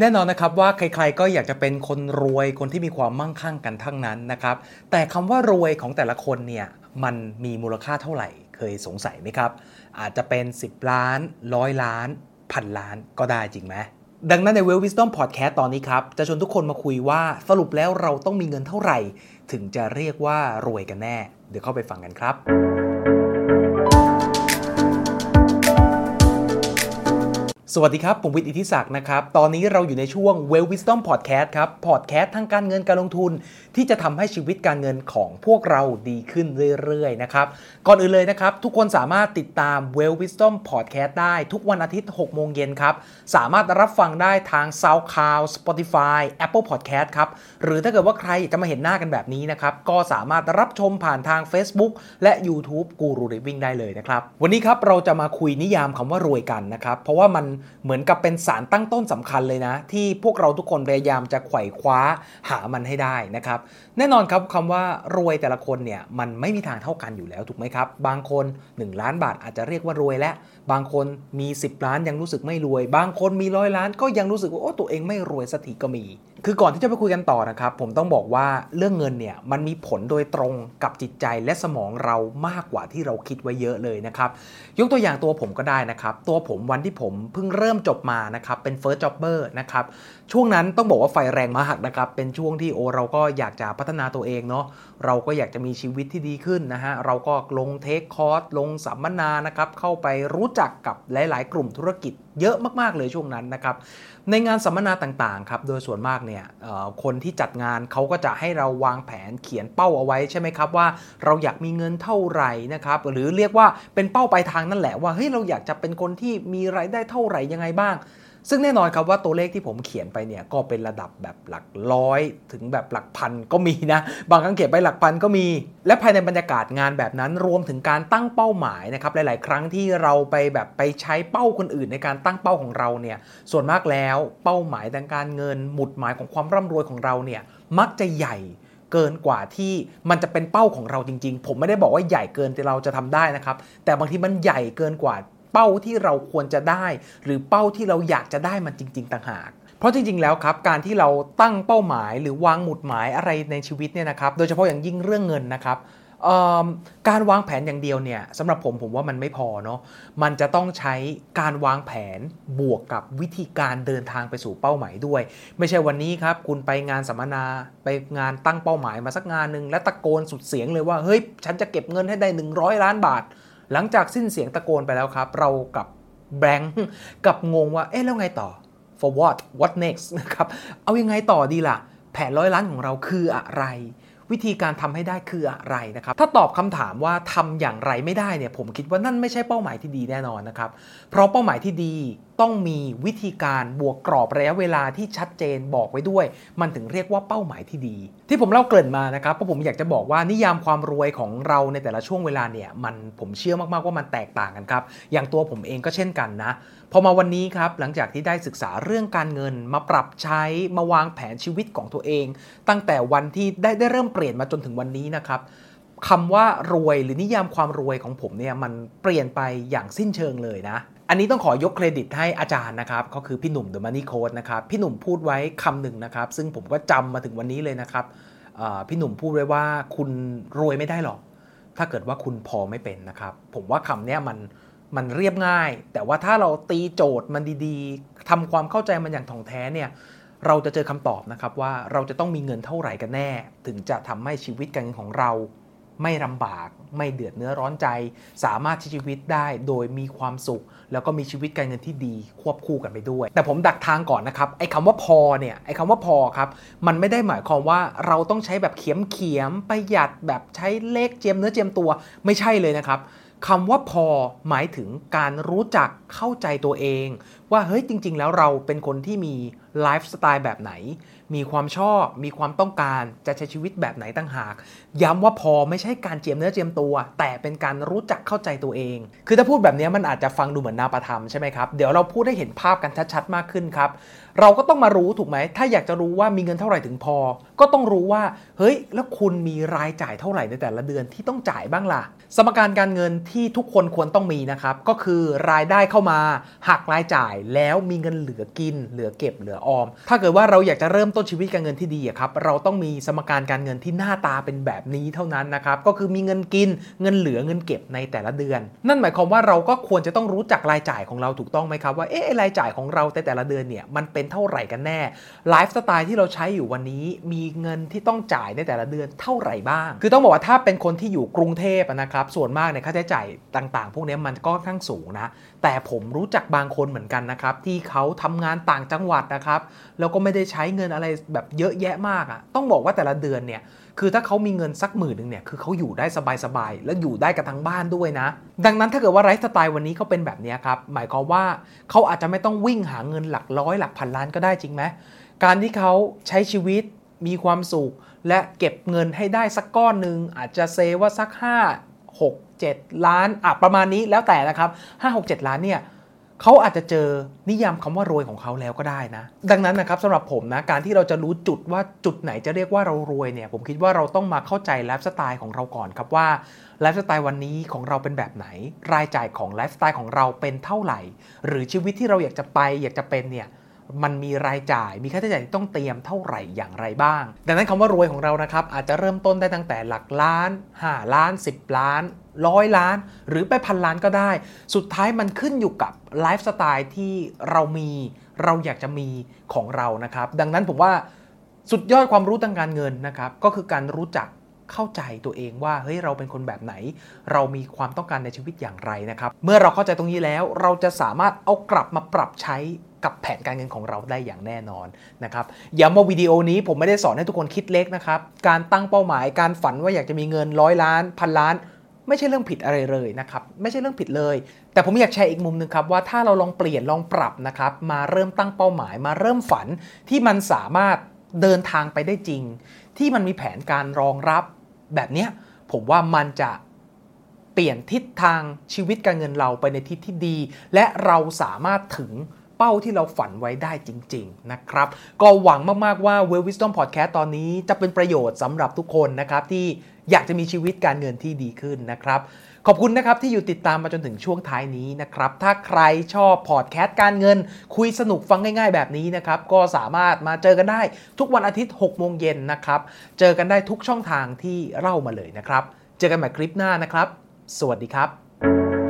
แน่นอนนะครับว่าใครๆก็อยากจะเป็นคนรวยคนที่มีความมั่งคั่งกันทั้งนั้นนะครับ แต่คำว่ารวยของแต่ละคนเนี่ยมันมีมูลค่าเท่าไหร่เคยสงสัยไหมครับ อาจจะเป็น 10 ล้านร้อยล้านพันล้านก็ได้จริงไหมดังนั้นใน Well Wisdom Podcast ตอนนี้ครับ จะชวนทุกคนมาคุยว่าสรุปแล้วเราต้องมีเงินเท่าไหร่ ถึงจะเรียกว่ารวยกันแน่ เดี๋ยวเข้าไปฟังกันครับ สวัสดีครับ ผมวิทย์อิทธิศักดิ์นะครับ ตอนนี้เราอยู่ในช่วง Well Wisdom Podcast ครับ พอดแคสต์ทางการเงินการลงทุน ที่จะทำให้ชีวิตการเงินของพวกเราดีขึ้นเรื่อยๆนะครับ ก่อนอื่นเลยนะครับ ทุกคนสามารถติดตาม Well Wisdom Podcast ได้ทุกวันอาทิตย์ 6 โมงเย็นครับ สามารถรับฟังได้ทาง SoundCloud Spotify Apple Podcast ครับ หรือถ้าเกิดว่าใครจะมาเห็นหน้ากันแบบนี้นะครับ ก็สามารถรับชมผ่านทาง Facebook และ YouTube Guru Living ได้เลยนะครับ วันนี้ครับเราจะมาคุยนิยามคำว่ารวยกันนะครับ เพราะว่ามันเหมือนกับเป็นสารตั้งต้นสำคัญเลยนะ ที่พวกเราทุกคนพยายามจะไขว่คว้าหามันให้ได้นะครับ แน่นอนครับคำว่ารวยแต่ละคนเนี่ยมันไม่มีทางเท่ากันอยู่แล้วถูกไหมครับ บางคน 1 ล้านบาทอาจจะเรียกว่ารวยแล้วบางคนมี 10 ล้านยังรู้สึกไม่รวย บางคนมีร้อยล้านก็ยังรู้สึกว่าโอ้ตัวเองไม่รวยสักทีก็มี คือก่อนที่จะไปคุยกันต่อนะครับ ผมต้องบอกว่าเรื่องเงินเนี่ยมันมีผลโดยตรงกับจิตใจและสมองเรามากกว่าที่เราคิดไว้เยอะเลยนะครับ ยกตัวอย่างตัวผมก็ได้นะครับ ตัวผมวันที่ผมเพิ่งเริ่มจบมานะครับเป็น first jobber นะครับช่วงนั้นต้องบอกว่าไฟแรงมากนะครับเป็นช่วงที่โอเราก็อยากจะพัฒนาตัวเองเนาะเราก็อยากจะมีชีวิตที่ดีขึ้นนะฮะเราก็ลงเทคคอร์สลงสัมมนานะครับเข้าไปรู้จักกับหลาย ๆ กลุ่มธุรกิจเยอะมาก ๆ เลยช่วงนั้นนะครับในงานสัมมนาต่าง ๆ ครับ โดยส่วนมากเนี่ยคนที่จัดงานเขาก็จะให้เราวางแผนเขียนเป้าเอาไว้ใช่ไหมครับว่าเราอยากมีเงินเท่าไหร่นะครับหรือเรียกว่าเป็นเป้าปลายทางนั่นแหละว่าเฮ้ยเราอยากจะเป็นคนที่มีรายได้เท่าไหร่ยังไงบ้าง ซึ่งแน่นอนครับว่าตัวเลขที่ผมเขียนไปเนี่ยก็เป็นระดับแบบหลักร้อยถึงแบบหลักพันก็มีนะ บางครั้งเขียนไปหลักพันก็มี และภายในบรรยากาศงานแบบนั้นรวมถึงการตั้งเป้าหมายนะครับหลาย ๆ ครั้งที่เราไปแบบไปใช้เป้าคนอื่นในการตั้งเป้าของเราเนี่ยส่วนมากแล้วเป้าหมายทางการเงิน หมุดหมายของความร่ำรวยของเราเนี่ยมักจะใหญ่เกินกว่าที่มันจะเป็นเป้าของเราจริง ๆ ผมไม่ได้บอกว่าใหญ่เกินที่เราจะทำได้นะครับ แต่บางทีมันใหญ่เกินกว่า เป้าที่เราควรจะได้ หรือเป้าที่เราอยากจะได้มันจริง ๆ ต่างหาก เพราะจริง ๆ แล้วครับ การที่เราตั้งเป้าหมาย หรือวางหมุดหมายอะไรในชีวิตเนี่ยนะครับ โดยเฉพาะอย่างยิ่งเรื่องเงินนะครับการวางแผนอย่างเดียวเนี่ยสำหรับผมผมว่ามันไม่พอเนาะมันจะต้องใช้การวางแผนบวกกับวิธีการเดินทางไปสู่เป้าหมายด้วย ไม่ใช่วันนี้ครับคุณไปงานสัมมนาไปงานตั้งเป้าหมายมาสักงานหนึ่งและตะโกนสุดเสียงเลยว่าเฮ้ยฉันจะเก็บเงินให้ได้ 100 ล้านบาท หลังจากสิ้นเสียงตะโกนไปแล้วครับ เรากับแบงค์กับงงว่าเอ๊ะแล้วไงต่อ for what what next นะครับ เอายังไงต่อดีล่ะ แผนร้อยล้านของเราคืออะไร วิธีการทำให้ได้คืออะไรนะครับ ถ้าตอบคำถามว่าทำอย่างไรไม่ได้เนี่ย ผมคิดว่านั่นไม่ใช่เป้าหมายที่ดีแน่นอนนะครับ เพราะเป้าหมายที่ดี ต้องมีวิธีการบวกกรอบระยะเวลาที่ชัดเจนบอกไว้ด้วย มันถึงเรียกว่าเป้าหมายที่ดี ที่ผมเล่าเกริ่นมานะครับเพราะผมอยากจะบอกว่านิยามความรวยของเราในแต่ละช่วงเวลาเนี่ยมันผมเชื่อมากๆว่ามันแตกต่างกันครับ อย่างตัวผมเองก็เช่นกันนะพอมาวันนี้ครับหลังจากที่ได้ศึกษาเรื่องการเงิน มาปรับใช้มาวางแผนชีวิตของตัวเอง ตั้งแต่วันที่ได้ได้เริ่มเปลี่ยนมาจนถึงวันนี้นะครับคำว่ารวยหรือนิยามความรวยของผมเนี่ยมันเปลี่ยนไปอย่างสิ้นเชิงเลยนะ อันนี้ต้องขอยกเครดิตให้อาจารย์นะครับก็คือพี่หนุ่ม The Money Code นะครับพี่หนุ่มพูดไว้คำหนึ่งนะครับ ซึ่งผมก็จำมาถึงวันนี้เลยนะครับพี่หนุ่มพูดไว้ว่าคุณรวยไม่ได้หรอก ถ้าเกิดว่าคุณพอไม่เป็นนะครับ ผมว่าคำนี้มันมันเรียบง่าย แต่ว่าถ้าเราตีโจทย์มันดีๆทำความเข้าใจมันอย่างถ่องแท้เนี่ยเราจะเจอคำตอบนะครับว่าเราจะต้องมีเงินเท่าไหร่กันแน่ ถึงจะทำให้ชีวิตการเงินของเรา ไม่ลำบาก ไม่เดือดเนื้อร้อนใจ สามารถใช้ชีวิตได้โดยมีความสุข แล้วก็มีชีวิตการเงินที่ดีควบคู่กันไปด้วย แต่ผมดักทางก่อนนะครับไอ้คำว่าพอเนี่ยไอ้คำว่าพอครับมันไม่ได้หมายความว่าเราต้องใช้แบบเขียมเขียมประหยัดแบบใช้เลขเจียมเนื้อเจียมตัวไม่ใช่เลยนะครับคำว่าพอหมายถึงการรู้จักเข้าใจตัวเอง ว่าเฮ้ยจริง ๆ แล้วเราเป็นคนที่มีไลฟ์สไตล์แบบไหน มีความชอบ มีความต้องการจะใช้ชีวิตแบบไหนตั้งหาก ย้ำว่าพอไม่ใช่การเจียมเนื้อเจียมตัว แต่เป็นการรู้จักเข้าใจตัวเอง คือถ้าพูดแบบนี้มันอาจจะฟังดูเหมือนนาประธรรมใช่ไหมครับ เดี๋ยวเราพูดให้เห็นภาพกันชัดๆมากขึ้นครับ เราก็ต้องมารู้ถูกไหม ถ้าอยากจะรู้ว่ามีเงินเท่าไหร่ถึงพอ ก็ต้องรู้ว่าเฮ้ยแล้วคุณมีรายจ่ายเท่าไหร่ในแต่ละเดือนที่ต้องจ่ายบ้างล่ะ สมการการเงินที่ทุกคนควรต้องมีนะครับก็คือรายได้เข้ามาหักรายจ่ายแล้วมีเงินเหลือกิน เหลือเก็บเหลือออม ถ้าเกิดว่าเราอยากจะเริ่มต้นชีวิตการเงินที่ดีครับเราต้องมีสมการการเงินที่หน้าตาเป็นแบบนี้เท่านั้นนะครับก็คือมีเงินกินเงินเหลือเงินเก็บในแต่ละเดือน นั่นหมายความว่าเราก็ควรจะต้องรู้จักรายจ่ายของเราถูกต้องไหมครับว่าเอ๊ะรายจ่ายของเราแต่แต่ละเดือนเนี่ยมันเป็นเท่าไหร่กันแน่ไลฟ์สไตล์ที่เราใช้อยู่วันนี้มีเงินที่ต้องจ่ายในแต่ละเดือนเท่าไหร่บ้าง คือต้องบอกว่าถ้าเป็นคนที่อยู่กรุงเทพนะครับส่วนมากในค่าใช้จ่ายต่าง ๆ พวกนี้มันก็ค่อนข้างสูงนะแต่ผมรู้จักบางคนเหมือนกันนะครับที่เขาทำงานต่างจังหวัดนะครับแล้วก็ไม่ได้ใช้เงินอะไรแบบเยอะแยะมากอะ่ะต้องบอกว่าแต่ละเดือนเนี่ยคือถ้าเขามีเงินสักหมื่นหนึ่งเนี่ยคือเขาอยู่ได้สบายๆ แล้วอยู่ได้กับทั้งบ้านด้วยนะ ดังนั้นถ้าเกิดว่าไลฟ์สไตล์วันนี้เขาเป็นแบบนี้ครับหมายความว่าเขาอาจจะไม่ต้องวิ่งหาเงินหลักร้อยหลักพันล้านก็ได้จริงไหมการที่เขาใช้ชีวิตมีความสุข และเก็บเงินให้ได้สักก้อนหนึ่งอาจจะเซว่าสัก 5 6 7 ล้านอะประมาณนี้แล้วแต่นะครับ 5 6 7 ล้านเนี่ย เขาอาจจะเจอนิยามคำว่ารวยของเขาแล้วก็ได้นะ ดังนั้นนะครับสำหรับผมนะการที่เราจะรู้จุดว่าจุดไหนจะเรียกว่าเรารวยเนี่ย ผมคิดว่าเราต้องมาเข้าใจไลฟ์สไตล์ของเราก่อนครับว่าไลฟ์สไตล์วันนี้ของเราเป็นแบบไหน รายจ่ายของไลฟ์สไตล์ของเราเป็นเท่าไหร่ หรือชีวิตที่เราอยากจะไปอยากจะเป็นเนี่ย มันมีรายจ่าย มีค่าใช้จ่ายที่ต้องเตรียมเท่าไหร่อย่างไรบ้าง ดังนั้นคำว่ารวยของเรานะครับอาจจะเริ่มต้นได้ตั้งแต่หลักล้าน 5 ล้าน 10 ล้านร้อยล้าน หรือไปพันล้านก็ได้ สุดท้ายมันขึ้นอยู่กับไลฟ์สไตล์ที่เรามีเราอยากจะมีของเรานะครับ ดังนั้นผมว่าสุดยอดความรู้ทางการเงินนะครับ ก็คือการรู้จักเข้าใจตัวเองว่าเฮ้ยเราเป็นคนแบบไหน เรามีความต้องการในชีวิตอย่างไรนะครับ เมื่อเราเข้าใจตรงนี้แล้ว เราจะสามารถเอากลับมาปรับใช้ กับแผนการเงินของเราได้อย่างแน่นอนนะครับย้ำว่าวิดีโอนี้ผมไม่ได้สอนให้ทุกคนคิดเล็กนะครับ การตั้งเป้าหมายการฝันว่าอยากจะมีเงินร้อยล้านพันล้าน ไม่ใช่เรื่องผิดอะไรเลยนะครับไม่ใช่เรื่องผิดเลย แต่ผมอยากแชร์อีกมุมหนึ่งครับว่าถ้าเราลองเปลี่ยนลองปรับนะครับมาเริ่มตั้งเป้าหมาย มาเริ่มฝันที่มันสามารถเดินทางไปได้จริง ที่มันมีแผนการรองรับแบบนี้ผมว่ามันจะเปลี่ยนทิศทางชีวิตการเงินเราไปในทิศที่ดี และเราสามารถถึง เป้าที่เราฝันไว้ได้จริง ๆ นะครับ ก็หวังมากๆว่า Well Wisdom Podcast ตอนนี้จะเป็นประโยชน์สำหรับทุกคนนะครับ ที่อยากจะมีชีวิตการเงินที่ดีขึ้นนะครับ ขอบคุณนะครับที่อยู่ติดตามมาจนถึงช่วงท้ายนี้นะครับ ถ้าใครชอบพอดแคสต์การเงิน คุยสนุกฟังง่ายๆแบบนี้นะครับ ก็สามารถมาเจอกันได้ทุกวันอาทิตย์6โมงเย็นนะครับ เจอกันได้ทุกช่องทางที่เล่ามาเลยนะครับ เจอกันใหม่คลิปหน้านะครับ สวัสดีครับ